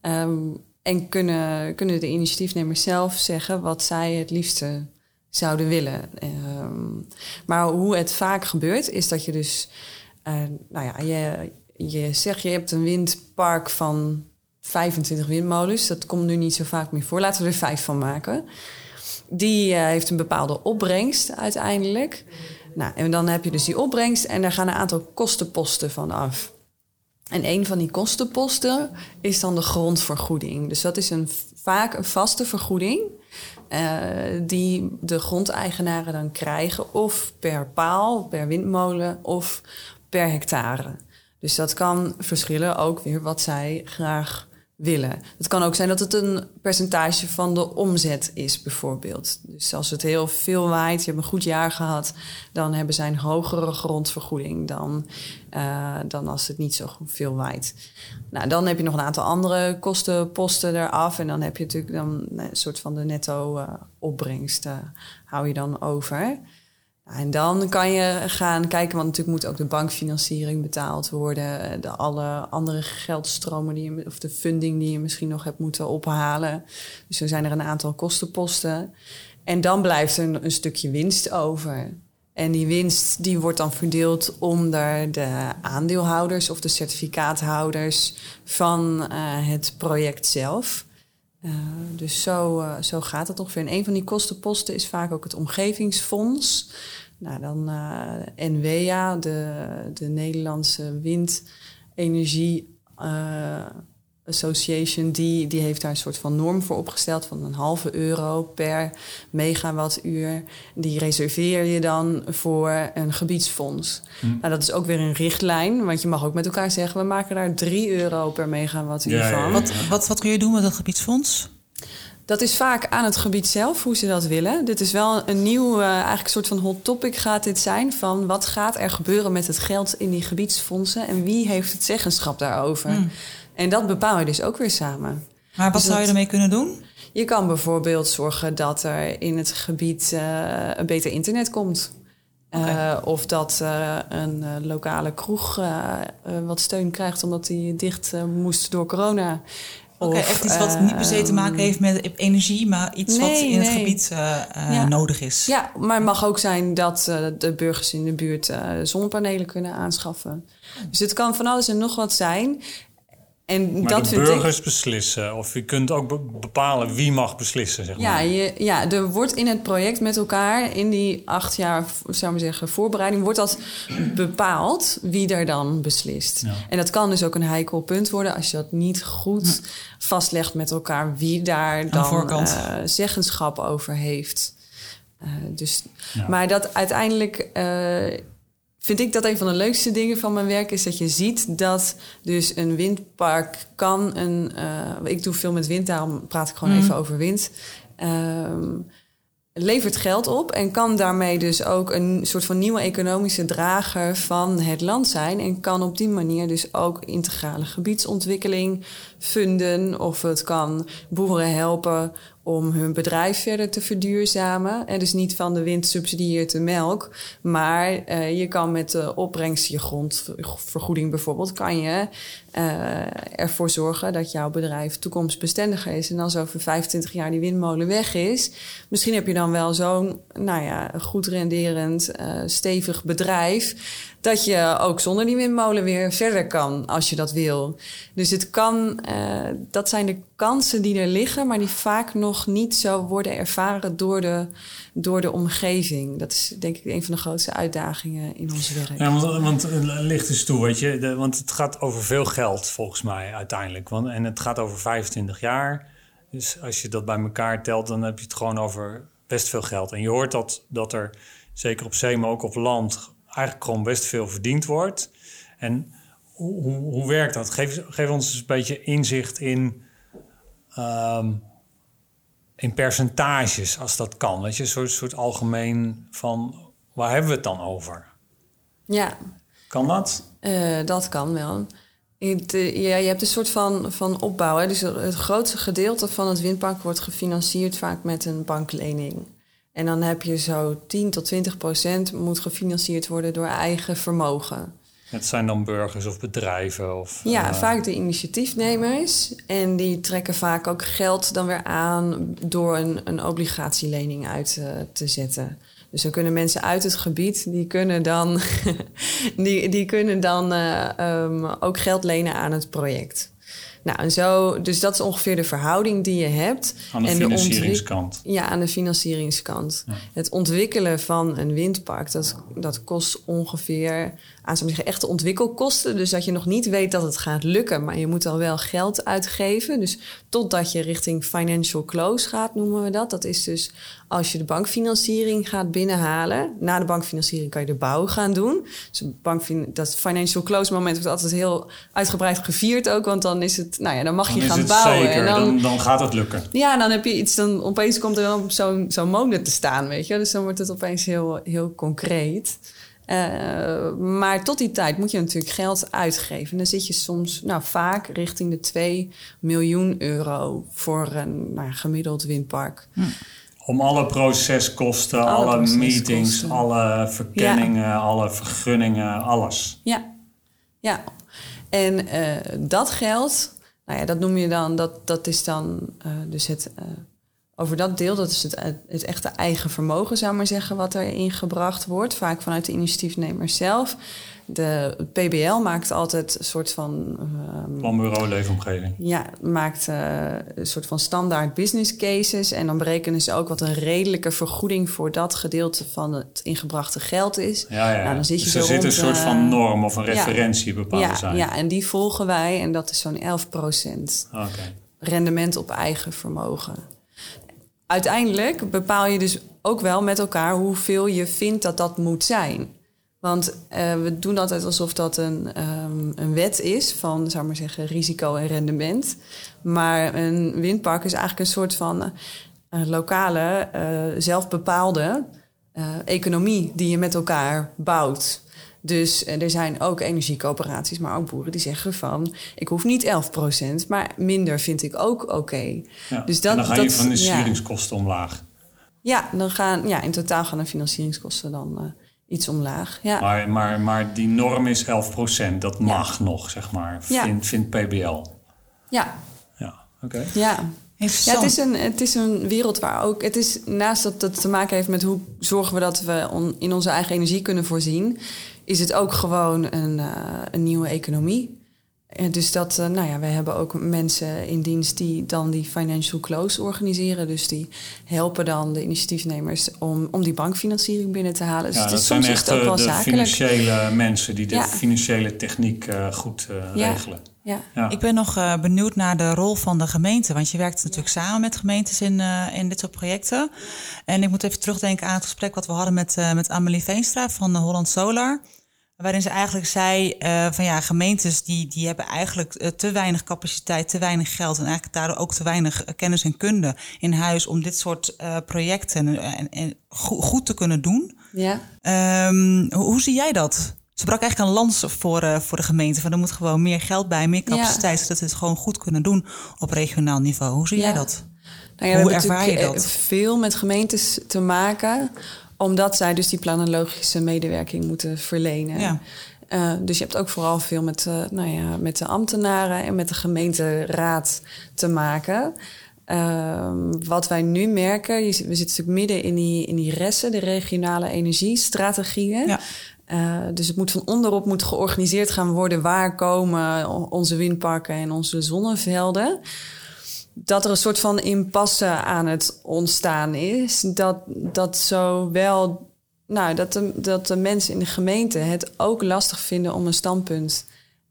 Um, en kunnen, kunnen de initiatiefnemers zelf zeggen wat zij het liefste zouden willen. Um, maar hoe het vaak gebeurt, is dat je dus, uh, nou ja, je, je zegt je hebt een windpark van 25 windmolens. Dat komt nu niet zo vaak meer voor. Laten we er vijf van maken. Die uh, heeft een bepaalde opbrengst uiteindelijk. Nou, en dan heb je dus die opbrengst en daar gaan een aantal kostenposten van af. En een van die kostenposten is dan de grondvergoeding. Dus dat is een, vaak een vaste vergoeding uh, die de grondeigenaren dan krijgen, of per paal, per windmolen of per hectare. Dus dat kan verschillen ook weer wat zij graag willen. Het kan ook zijn dat het een percentage van de omzet is, bijvoorbeeld. Dus als het heel veel waait, je hebt een goed jaar gehad, dan hebben zij een hogere grondvergoeding dan, uh, dan als het niet zo veel waait. Nou, dan heb je nog een aantal andere kostenposten eraf. En dan heb je natuurlijk dan een soort van de netto uh, opbrengst uh, hou je dan over. En dan kan je gaan kijken, want natuurlijk moet ook de bankfinanciering betaald worden. De alle andere geldstromen die je, of de funding die je misschien nog hebt moeten ophalen. Dus er zijn er een aantal kostenposten. En dan blijft er een, stukje winst over. En die winst die wordt dan verdeeld onder de aandeelhouders of de certificaathouders van uh, het project zelf. Uh, dus zo, uh, zo gaat het ongeveer. En een van die kostenposten is vaak ook het omgevingsfonds. Nou, dan uh, NWEA, de, de Nederlandse Windenergie Association, die, die heeft daar een soort van norm voor opgesteld van een halve euro per megawattuur. Die reserveer je dan voor een gebiedsfonds. Hm. Nou, dat is ook weer een richtlijn, want je mag ook met elkaar zeggen, we maken daar 3 euro per megawattuur Ja, ja, van. ja. Wat, wat, wat kun je doen met dat gebiedsfonds? Dat is vaak aan het gebied zelf, hoe ze dat willen. Dit is wel een nieuw, uh, eigenlijk een soort van hot topic gaat dit zijn. Van wat gaat er gebeuren met het geld in die gebiedsfondsen en wie heeft het zeggenschap daarover? Hmm. En dat bepaal je dus ook weer samen. Maar wat Dus zou je ermee kunnen doen? Je kan bijvoorbeeld zorgen dat er in het gebied uh, een beter internet komt. Uh, Oké. of dat uh, een lokale kroeg wat steun krijgt omdat die dicht moest door corona. Oké, echt iets wat niet per se te maken heeft met energie, maar iets wat nee, in het gebied eh, eh, Ja. nodig is. Ja, maar het mag ook zijn dat de burgers in de buurt zonnepanelen kunnen aanschaffen. Dus het kan van alles en nog wat zijn. En Maar dat de ik. burgers beslissen. Of je kunt ook be- bepalen wie mag beslissen, zeg Ja, maar. je, ja, er wordt in het project met elkaar, in die acht jaar, zou maar zeggen, voorbereiding, wordt dat bepaald wie er dan beslist. Ja. En dat kan dus ook een heikel punt worden als je dat niet goed vastlegt met elkaar wie daar dan eh, zeggenschap over heeft. Eh, dus, Ja. Maar dat uiteindelijk eh, vind ik dat een van de leukste dingen van mijn werk is dat je ziet dat dus een windpark kan een. eh, ik doe veel met wind, daarom praat ik gewoon Mhm. even over wind. Ehm, levert geld op en kan daarmee dus ook een soort van nieuwe economische drager van het land zijn. En kan op die manier dus ook integrale gebiedsontwikkeling funden. Of het kan boeren helpen om hun bedrijf verder te verduurzamen. En dus niet van de wind subsidieert de melk. Maar eh, je kan met de opbrengst je grondvergoeding bijvoorbeeld... kan je eh, ervoor zorgen dat jouw bedrijf toekomstbestendiger is. En als over 25 jaar die windmolen weg is... misschien heb je dan wel zo'n nou ja, goed renderend, eh, stevig bedrijf... dat je ook zonder die windmolen weer verder kan als je dat wil. Dus het kan, eh, dat zijn de kansen die er liggen... maar die vaak nog niet zo worden ervaren door de, door de omgeving. Dat is denk ik een van de grootste uitdagingen in ons werk. Ja, want, want licht eens toe, weet je. Want het gaat over veel geld, volgens mij, uiteindelijk. Want, en het gaat over 25 jaar. Dus als je dat bij elkaar telt, dan heb je het gewoon over best veel geld. En je hoort dat, dat er, zeker op zee, maar ook op land... eigenlijk gewoon best veel verdiend wordt. En hoe, hoe, hoe werkt dat? Geef, geef ons eens een beetje inzicht in... ehm, in percentages, als dat kan. Weet je, een soort, soort algemeen van... waar hebben we het dan over? Ja, Kan dat? Eh, dat kan wel. Het, eh, ja, je hebt een soort van, van opbouw. Hè? Dus het grootste gedeelte van het windpark wordt gefinancierd vaak met een banklening. En dan heb je zo 10 tot 20 procent moet gefinancierd worden door eigen vermogen. Het zijn dan burgers of bedrijven of... Ja, eh, vaak de initiatiefnemers. En die trekken vaak ook geld dan weer aan door een, een obligatielening uit eh, te zetten. Dus dan kunnen mensen uit het gebied, die kunnen dan, [laughs] die, die kunnen dan eh, ehm, ook geld lenen aan het project. Nou, en zo, dus dat is ongeveer de verhouding die je hebt. aan de en de financieringskant. ja, aan de financieringskant. Ja. Het ontwikkelen van een windpark, dat, dat kost ongeveer, aan zeggen, echte ontwikkelkosten. Dus dat je nog niet weet dat het gaat lukken, maar je moet al wel geld uitgeven. Dus totdat je richting financial close gaat, noemen we dat. Dat is dus als je de bankfinanciering gaat binnenhalen. Na de bankfinanciering kan je de bouw gaan doen. Dus bankfin- dat financial close moment wordt altijd heel uitgebreid gevierd ook. Want dan is het, nou ja, dan mag Dan je gaan bouwen. zeker, en dan, dan, dan gaat het lukken. ja, dan heb je iets, dan opeens komt er dan zo'n zo'n molen te staan, weet je. Dus dan wordt het opeens heel, heel concreet. Eh, maar tot die tijd moet je natuurlijk geld uitgeven. En dan zit je soms, nou vaak richting de 2 miljoen euro voor een nou, gemiddeld windpark. Om alle proceskosten, Alle alle, proceskosten. meetings, alle verkenningen, alle vergunningen, alles. Ja, ja. En eh, dat geld, nou ja, dat noem je dan, dat, dat is dan eh, dus het, eh, over dat deel, dat is het, eh, het echte eigen vermogen, zou ik maar zeggen, wat er ingebracht wordt, vaak vanuit de initiatiefnemer zelf. De PBL maakt altijd een soort van ehm, Planbureau Leefomgeving. ja, maakt eh, een soort van standaard business cases. En dan berekenen ze ook wat een redelijke vergoeding voor dat gedeelte van het ingebrachte geld is. Ja, ja. Nou, dan zit je dus er zit een soort eh, van norm of een ja. referentie bepaald Ja, zijn. ja, en die volgen wij en dat is zo'n 11 Oké. rendement op eigen vermogen. Uiteindelijk bepaal je dus ook wel met elkaar hoeveel je vindt dat dat moet zijn. Want eh, we doen altijd alsof dat een, ehm, een wet is van, zou maar zeggen, risico en rendement. Maar een windpark is eigenlijk een soort van eh, lokale, eh, zelfbepaalde economie die je met elkaar bouwt. Dus eh, er zijn ook energiecoöperaties, maar ook boeren die zeggen van... ik hoef niet 11% maar minder vind ik ook oké. Ja. Dus dat- en dan gaan dat- je financieringskosten omlaag. Ja, dan gaan, ja, in totaal gaan de financieringskosten dan eh, iets omlaag. Ja. Maar, maar, maar die norm is 11%. Dat mag nog, zeg maar. Ja. Vindt vindt PBL. ja, Ja, oké. ja. Het is, een, het is een wereld waar ook... Het is naast dat het te maken heeft met hoe zorgen we dat we on- in onze eigen energie kunnen voorzien... is het ook gewoon een, eh, een nieuwe economie. En dus dat, uh, nou ja, we hebben ook mensen in dienst die dan die financial close organiseren. Dus die helpen dan de initiatiefnemers om, om die bankfinanciering binnen te halen. Dus ja, het dat is, zijn soms echt ook eh, wel de zakelijk. financiële mensen die de Ja. financiële techniek eh, goed eh, regelen. Ja. Ja. Ik ben nog eh, benieuwd naar de rol van de gemeente. Want je werkt natuurlijk samen met gemeentes in, eh, in dit soort projecten. En ik moet even terugdenken aan het gesprek wat we hadden met, eh, met Amelie Veenstra van Holland Solar. Waarin ze eigenlijk zei eh, van ja, gemeentes die, die hebben eigenlijk te weinig capaciteit, te weinig geld en eigenlijk daardoor ook te weinig kennis en kunde in huis om dit soort eh, projecten en, en go- goed te kunnen doen. Ja. Ehm, hoe, hoe zie jij dat? Ze brak eigenlijk een lans voor, eh, voor de gemeente. Van er moet gewoon meer geld bij, meer capaciteit, zodat we het gewoon goed kunnen doen op regionaal niveau. Hoe zie jij dat? Nou ja, Hoe ervaar je dat? eh, veel met gemeentes te maken, omdat zij dus die planologische medewerking moeten verlenen. Ja. Eh, dus je hebt ook vooral veel met, nou ja, met de ambtenaren en met de gemeenteraad te maken. Ehm, wat wij nu merken, je we zitten natuurlijk midden in die, in die ressen, de regionale energiestrategieën. Ja. Eh, dus het moet van onderop moet georganiseerd gaan worden. Waar komen onze windparken en onze zonnevelden? Dat er een soort van impasse aan het ontstaan is. Dat, dat zowel nou, dat, de, dat de mensen in de gemeente het ook lastig vinden om een standpunt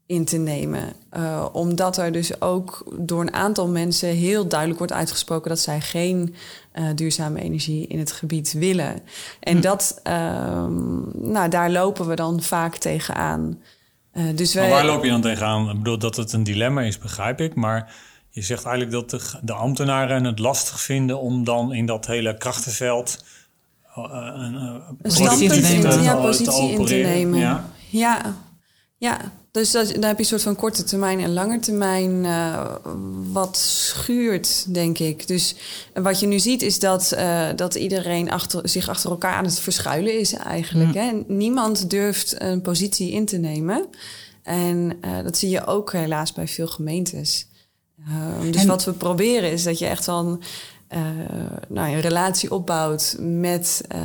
in te nemen. Eh, omdat er dus ook door een aantal mensen heel duidelijk wordt uitgesproken dat zij geen eh, duurzame energie in het gebied willen. En dat, ehm, nou, daar lopen we dan vaak tegenaan. Eh dus Maar wij, waar loop je dan tegenaan? Ik bedoel dat het een dilemma is, begrijp ik. Maar je zegt eigenlijk dat de, de ambtenaren het lastig vinden om dan in dat hele krachtenveld eh, een, een nemen. te- te- ja, te positie in te nemen. Ja. Ja, ja. Dus dat, daar heb je een soort van korte termijn en lange termijn eh, wat schuurt, denk ik. Dus wat je nu ziet is dat, eh, dat iedereen achter, zich achter elkaar aan het verschuilen is eigenlijk. Hè? Niemand durft een positie in te nemen. En eh, dat zie je ook helaas bij veel gemeentes. Ehm, dus En- wat we proberen is dat je echt wel eh, nou, een relatie opbouwt met, eh,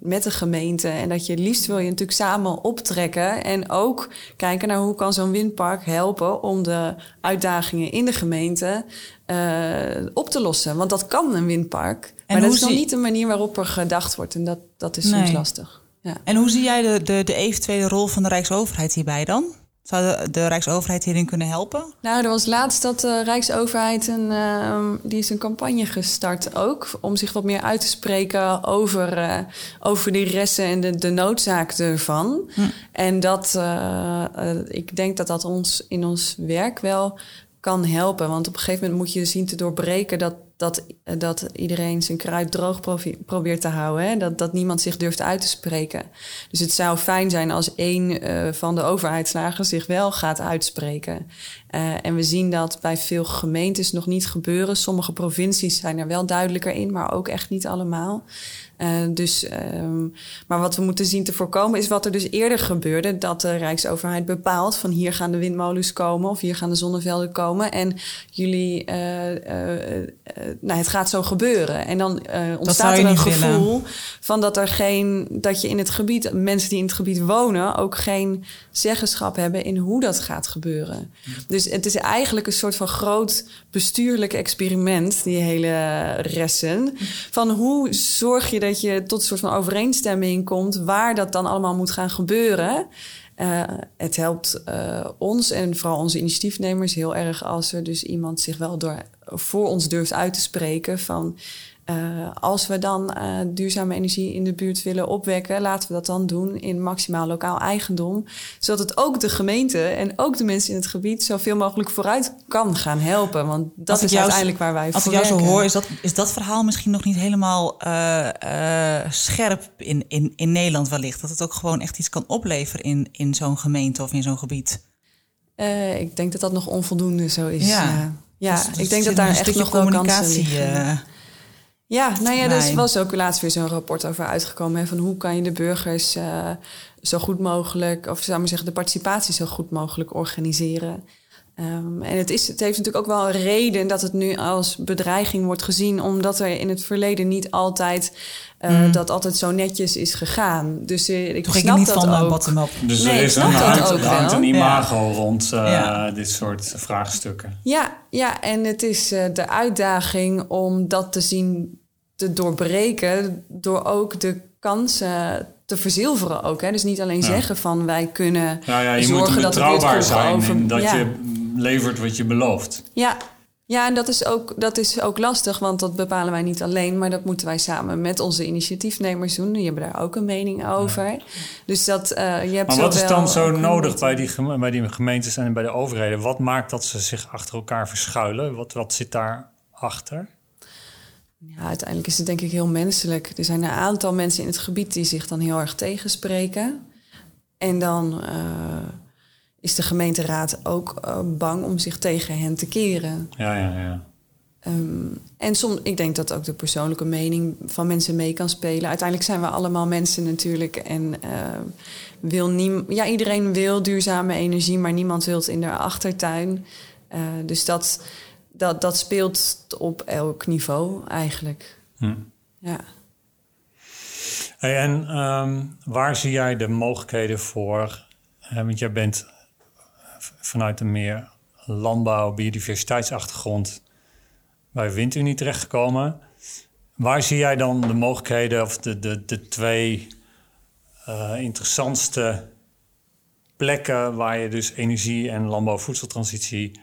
met de gemeente. En dat je liefst wil je natuurlijk samen optrekken. En ook kijken naar hoe kan zo'n windpark helpen om de uitdagingen in de gemeente eh, op te lossen. Want dat kan een windpark. maar dat is nog zie- niet de manier waarop er gedacht wordt. En dat, dat is soms Nee. lastig. Ja. En hoe zie jij de, de, de eventuele rol van de Rijksoverheid hierbij dan? Zou de, de Rijksoverheid hierin kunnen helpen? Nou, er was laatst dat de Rijksoverheid een, ehm, die is een campagne gestart ook om zich wat meer uit te spreken over, eh, over die resten en de, de noodzaak ervan. En dat eh, eh, ik denk dat dat ons in ons werk wel kan helpen. Want op een gegeven moment moet je zien te doorbreken dat, dat, eh, dat iedereen zijn kruid droog probeert te houden. Hè? Dat, dat niemand zich durft uit te spreken. Dus het zou fijn zijn als één eh, van de overheidslagen zich wel gaat uitspreken. Eh, en we zien dat bij veel gemeentes nog niet gebeuren. Sommige provincies zijn er wel duidelijker in, maar ook echt niet allemaal. Eh, dus, ehm, maar wat we moeten zien te voorkomen is wat er dus eerder gebeurde: dat de Rijksoverheid bepaalt van hier gaan de windmolens komen of hier gaan de zonnevelden komen. En jullie, eh, nou, het gaat zo gebeuren. En dan eh, ontstaat er een willen. gevoel van dat er geen, dat je in het gebied, mensen die in het gebied wonen, ook geen zeggenschap hebben in hoe dat gaat gebeuren. Dus het is eigenlijk een soort van groot bestuurlijk experiment, die hele ressen. Van hoe zorg je dat je tot een soort van overeenstemming komt waar dat dan allemaal moet gaan gebeuren. Eh, het helpt eh, ons en vooral onze initiatiefnemers heel erg als er dus iemand zich wel door, voor ons durft uit te spreken van eh, als we dan eh, duurzame energie in de buurt willen opwekken, laten we dat dan doen in maximaal lokaal eigendom. Zodat het ook de gemeente en ook de mensen in het gebied zoveel mogelijk vooruit kan gaan helpen. Want dat Als is jou- uiteindelijk waar wij Als voor ik jou zo hoor, is dat, is dat verhaal misschien nog niet helemaal eh, scherp in, in, in Nederland wellicht. Dat het ook gewoon echt iets kan opleveren in, in zo'n gemeente of in zo'n gebied. Ik denk dat dat nog onvoldoende zo is. Ja. Ja, ja Dus- dus ik denk er dat daar echt nog wel kansen liggen. eh, Ja, nou ja, er Nee. was ook laatst weer zo'n rapport over uitgekomen. Hè, van hoe kan je de burgers eh, zo goed mogelijk, of zou ik maar zeggen, de participatie zo goed mogelijk organiseren. Um, en het, is, het heeft natuurlijk ook wel een reden dat het nu als bedreiging wordt gezien, omdat er in het verleden niet altijd uh, mm. dat altijd zo netjes is gegaan. Dus uh, ik Toch snap niet dat van ook. bottom-up. Dus Nee, er is een, hangt, ook hangt wel. een imago Ja. rond eh, Ja. dit soort vraagstukken. Ja, ja, en het is eh, de uitdaging om dat te zien te doorbreken door ook de kansen te verzilveren ook. Hè? Dus niet alleen Ja. zeggen van wij kunnen Nou ja, je zorgen moet dat betrouwbaar zijn over- en dat ja. je levert wat je belooft. Ja, ja en dat is, ook, dat is ook lastig, want dat bepalen wij niet alleen, maar dat moeten wij samen met onze initiatiefnemers doen. Die hebben daar ook een mening over. Dus dat eh, je hebt Maar wat is dan zo nodig bij die, bij die gemeentes en bij de overheden? Wat maakt dat ze zich achter elkaar verschuilen? Wat, wat zit daar achter? Ja, uiteindelijk is het denk ik heel menselijk. Er zijn een aantal mensen in het gebied die zich dan heel erg tegenspreken. En dan eh, is de gemeenteraad ook eh, bang om zich tegen hen te keren. Ja, ja, ja. Ehm, en soms, ik denk dat ook de persoonlijke mening van mensen mee kan spelen. Uiteindelijk zijn we allemaal mensen natuurlijk. En eh, wil niem ja, iedereen wil duurzame energie, maar niemand wil het in de achtertuin. Eh, dus dat, dat, dat speelt op elk niveau eigenlijk. Hm. Ja. Hey, en ehm, waar zie jij de mogelijkheden voor? want jij bent vanuit een meer landbouw, biodiversiteitsachtergrond bij Windunie terechtgekomen. Waar zie jij dan de mogelijkheden of de, de, de twee eh, interessantste plekken waar je dus energie en landbouw-voedseltransitie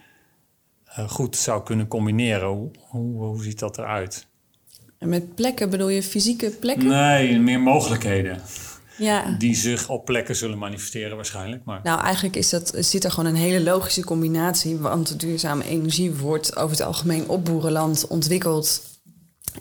goed zou kunnen combineren? Hoe, hoe, hoe ziet dat eruit? En met plekken bedoel je fysieke plekken? Nee, meer mogelijkheden. Ja. Die zich op plekken zullen manifesteren waarschijnlijk. Maar Nou, eigenlijk is dat, zit er gewoon een hele logische combinatie. Want duurzame energie wordt over het algemeen op boerenland ontwikkeld.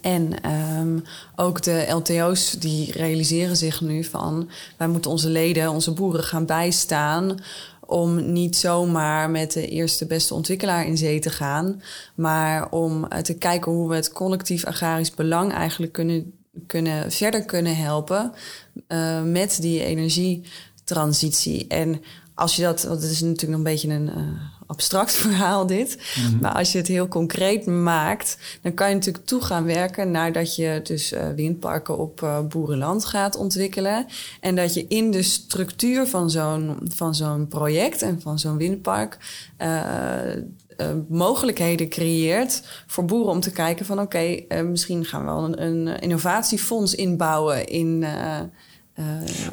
En ehm, ook de LTO's die realiseren zich nu van... wij moeten onze leden, onze boeren gaan bijstaan... om niet zomaar met de eerste beste ontwikkelaar in zee te gaan... maar om eh, te kijken hoe we het collectief agrarisch belang eigenlijk kunnen, kunnen, verder kunnen helpen... eh, met die energietransitie. En als je dat, het is natuurlijk nog een beetje een eh, abstract [laughs] verhaal dit, maar als je het heel concreet maakt, dan kan je natuurlijk toe gaan werken naar dat je dus eh, windparken op eh, boerenland gaat ontwikkelen en dat je in de structuur van zo'n van zo'n project en van zo'n windpark eh, mogelijkheden creëert voor boeren om te kijken van oké, misschien gaan we wel een, een innovatiefonds inbouwen in. Eh,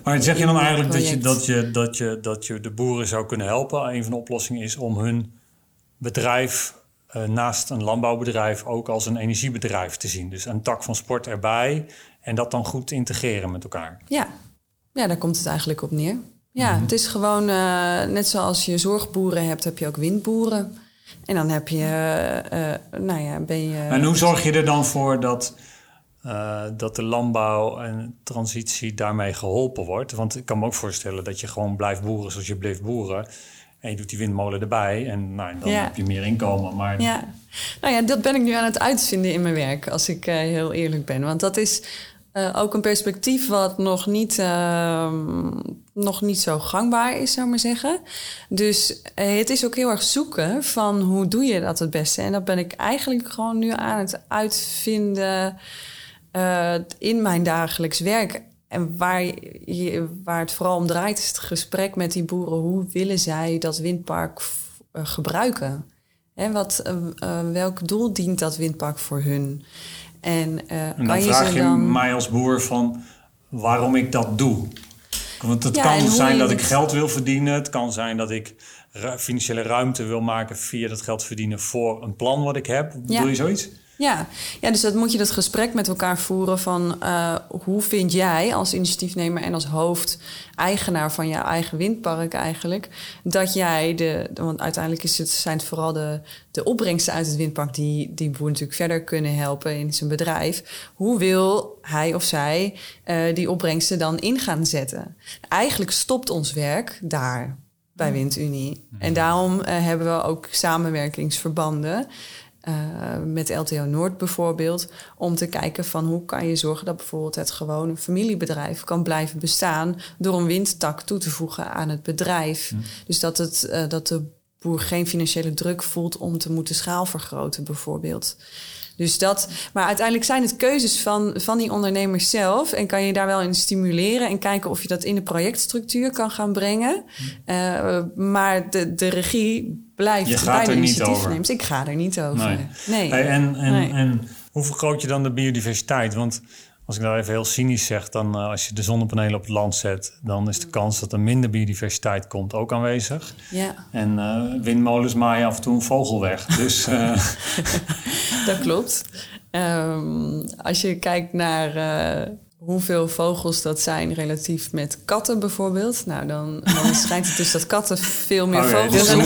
Maar zeg je dan eigenlijk dat je, dat, je, dat, je, dat je de boeren zou kunnen helpen? Een van de oplossingen is om hun bedrijf eh, naast een landbouwbedrijf ook als een energiebedrijf te zien. Dus een tak van sport erbij en dat dan goed integreren met elkaar. Ja. ja, daar komt het eigenlijk op neer. Ja, het is gewoon eh, net zoals je zorgboeren hebt, heb je ook windboeren. En dan heb je, nou ja, ben je. En hoe zorg je er dan voor dat, eh, dat de landbouw en transitie daarmee geholpen wordt? Want ik kan me ook voorstellen dat je gewoon blijft boeren zoals je bleef boeren. En je doet die windmolen erbij en nou, dan Ja. heb je meer inkomen. Maar Ja, nou ja, dat ben ik nu aan het uitvinden in mijn werk, als ik eh, heel eerlijk ben. Want dat is eh, ook een perspectief wat nog niet, ehm, nog niet zo gangbaar is, zou ik maar zeggen. Dus het is ook heel erg zoeken van hoe doe je dat het beste. En dat ben ik eigenlijk gewoon nu aan het uitvinden eh, in mijn dagelijks werk. En waar, je, waar het vooral om draait, is het gesprek met die boeren. Hoe willen zij dat windpark eh, gebruiken? Hè, wat, eh, welk doel dient dat windpark voor hun? En, En kan dan je vraag je dan... mij als boer van waarom ik dat doe. Want het Ja, en kan zijn dat ik het- geld wil verdienen. Het kan zijn dat ik ru- financiële ruimte wil maken via dat geld verdienen voor een plan wat ik heb. Ja. Doe je zoiets? Ja. ja, dus dat moet je dat gesprek met elkaar voeren van eh, hoe vind jij als initiatiefnemer en als hoofdeigenaar van je eigen windpark eigenlijk, dat jij de, want uiteindelijk is het, zijn het vooral de, de opbrengsten uit het windpark die die boer natuurlijk verder kunnen helpen in zijn bedrijf. Hoe wil hij of zij eh, die opbrengsten dan in gaan zetten? Eigenlijk stopt ons werk daar bij WindUnie. En daarom eh, hebben we ook samenwerkingsverbanden. Eh, met LTO Noord bijvoorbeeld, om te kijken van hoe kan je zorgen dat bijvoorbeeld het gewone familiebedrijf kan blijven bestaan door een windtak toe te voegen aan het bedrijf. Dus dat, het, eh, dat de boer geen financiële druk voelt om te moeten schaalvergroten, bijvoorbeeld. Dus dat, maar uiteindelijk zijn het keuzes van, van die ondernemers zelf. En kan je daar wel in stimuleren en kijken of je dat in de projectstructuur kan gaan brengen. Uh, maar de, de regie blijft je gaat er niet over. Ik ga er niet over. Nee. nee. Hey, en, en, Nee. en hoe vergroot je dan de biodiversiteit? Want als ik nou even heel cynisch zeg, dan uh, als je de zonnepanelen op het land zet, dan is de kans dat er minder biodiversiteit komt ook aanwezig. Ja, En uh, windmolens maaien af en toe een vogel weg. Dus uh, [laughs] dat klopt. Um, als je kijkt naar hoeveel vogels dat zijn relatief met katten bijvoorbeeld. Nou, dan, dan [laughs] schijnt het dus dat katten veel meer Oh, ja, vogels dus zijn. dan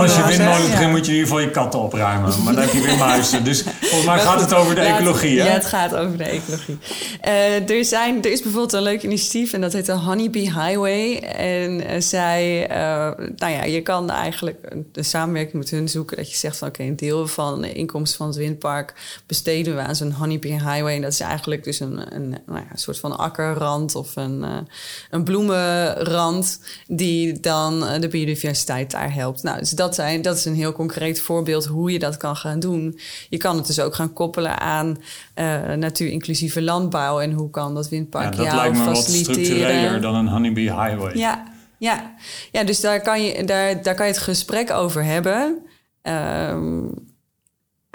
als je windmolen begint, Ja. moet je in ieder geval je katten opruimen. Maar dan heb je weer [laughs] muizen. Dus volgens mij Maar gaat goed, het over de laat- ecologie, Ja, hè? het gaat over de ecologie. Eh, er, zijn, er is bijvoorbeeld een leuk initiatief en dat heet de Honeybee Highway. En eh, zij, eh, nou ja, je kan eigenlijk de samenwerking met hun zoeken. Dat je zegt van oké, een deel van de inkomsten van het windpark besteden we aan zo'n Honeybee Highway. En dat is eigenlijk dus een, een, nou ja, een soort van akkerrand of een, eh, een bloemenrand die dan eh, de biodiversiteit daar helpt. Nou, dus dat, zijn, dat is een heel concreet voorbeeld hoe je dat kan gaan doen. Je kan het dus ook gaan koppelen aan uh, natuur-inclusieve landbouw en hoe kan dat Ja, windpark dat jou lijkt me wat structureler dan een honeybee highway. Ja, ja. ja dus daar kan, je, daar, daar kan je het gesprek over hebben. Um,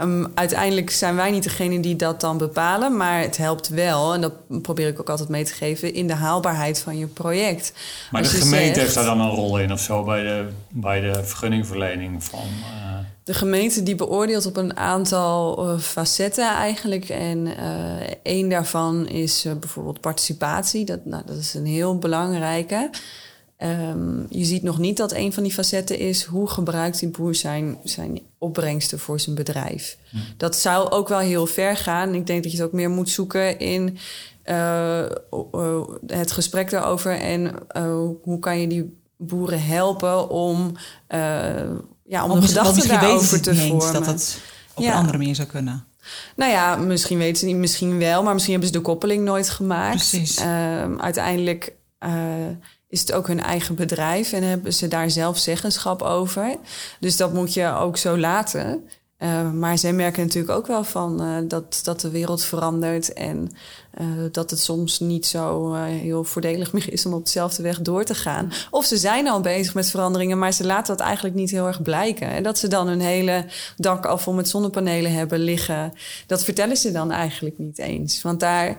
um, uiteindelijk zijn wij niet degene die dat dan bepalen, maar het helpt wel, en dat probeer ik ook altijd mee te geven, in de haalbaarheid van je project. Maar Als de gemeente zegt- heeft daar dan een rol in of zo bij de, bij de vergunningverlening van. eh, De gemeente die beoordeelt op een aantal uh, facetten eigenlijk. En uh, één daarvan is bijvoorbeeld participatie. Dat, nou, dat is een heel belangrijke. Um, je ziet nog niet dat een van die facetten is hoe gebruikt die boer zijn, zijn opbrengsten voor zijn bedrijf. Hm. Dat zou ook wel heel ver gaan. Ik denk dat je het ook meer moet zoeken in uh, het gesprek daarover en uh, hoe kan je die boeren helpen om, uh, ja, om, de want gedachten daarover te vormen. dat het op Ja. een andere manier zou kunnen. Nou ja, misschien weten ze niet, misschien wel, maar misschien hebben ze de koppeling nooit gemaakt. Precies. Um, uiteindelijk is het ook hun eigen bedrijf en hebben ze daar zelf zeggenschap over. Dus dat moet je ook zo laten. Uh, maar zij merken natuurlijk ook wel van uh, dat, dat de wereld verandert en uh, dat het soms niet zo heel voordelig meer is om op dezelfde weg door te gaan. Of ze zijn al bezig met veranderingen, maar ze laten dat eigenlijk niet heel erg blijken. En dat ze dan hun hele dak al vol met zonnepanelen hebben liggen, dat vertellen ze dan eigenlijk niet eens. Want daar.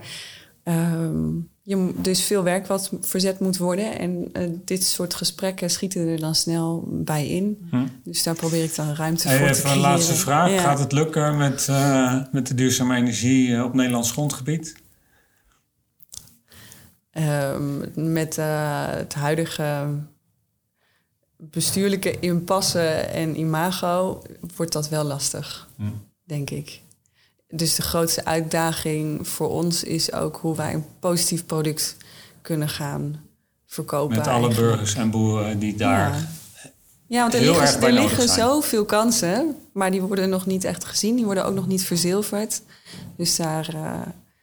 Um, je, mo- dus veel werk wat verzet moet worden. En uh, dit soort gesprekken schieten er dan snel bij in. Hm. Dus daar probeer ik dan ruimte Hey, voor te even creëren. een laatste vraag. Ja. Gaat het lukken met, uh, met de duurzame energie uh, op Nederlands grondgebied? Um, met uh, het huidige bestuurlijke impasse en imago wordt dat wel lastig, Hm. denk ik. Dus de grootste uitdaging voor ons is ook hoe wij een positief product kunnen gaan verkopen. Met alle burgers en boeren die daar. Ja. Ja, want er heel liggen, er liggen zoveel kansen, maar die worden nog niet echt gezien. Die worden ook nog niet verzilverd. Dus daar, uh,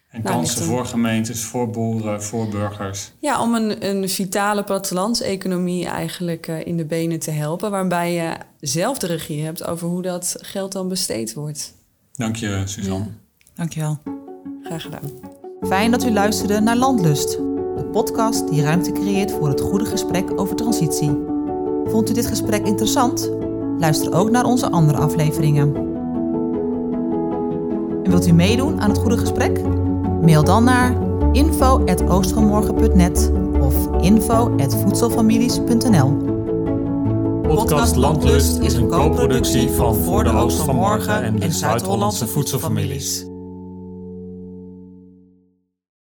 En Nou, kansen een- voor gemeentes, voor boeren, voor burgers. ja, om een, een vitale plattelandseconomie eigenlijk uh, in de benen te helpen, waarbij je zelf de regie hebt over hoe dat geld dan besteed wordt. Dank je, Suzanne. Dankjewel. Graag gedaan. Fijn dat u luisterde naar Landlust, de podcast die ruimte creëert voor het goede gesprek over transitie. Vond u dit gesprek interessant? Luister ook naar onze andere afleveringen. En wilt u meedoen aan het goede gesprek? Mail dan naar info.oostvanmorgen.net of info.voedselfamilies.nl Podcast Landlust is een co-productie van Voor de Oost van Morgen en de Zuid-Hollandse Voedselfamilies.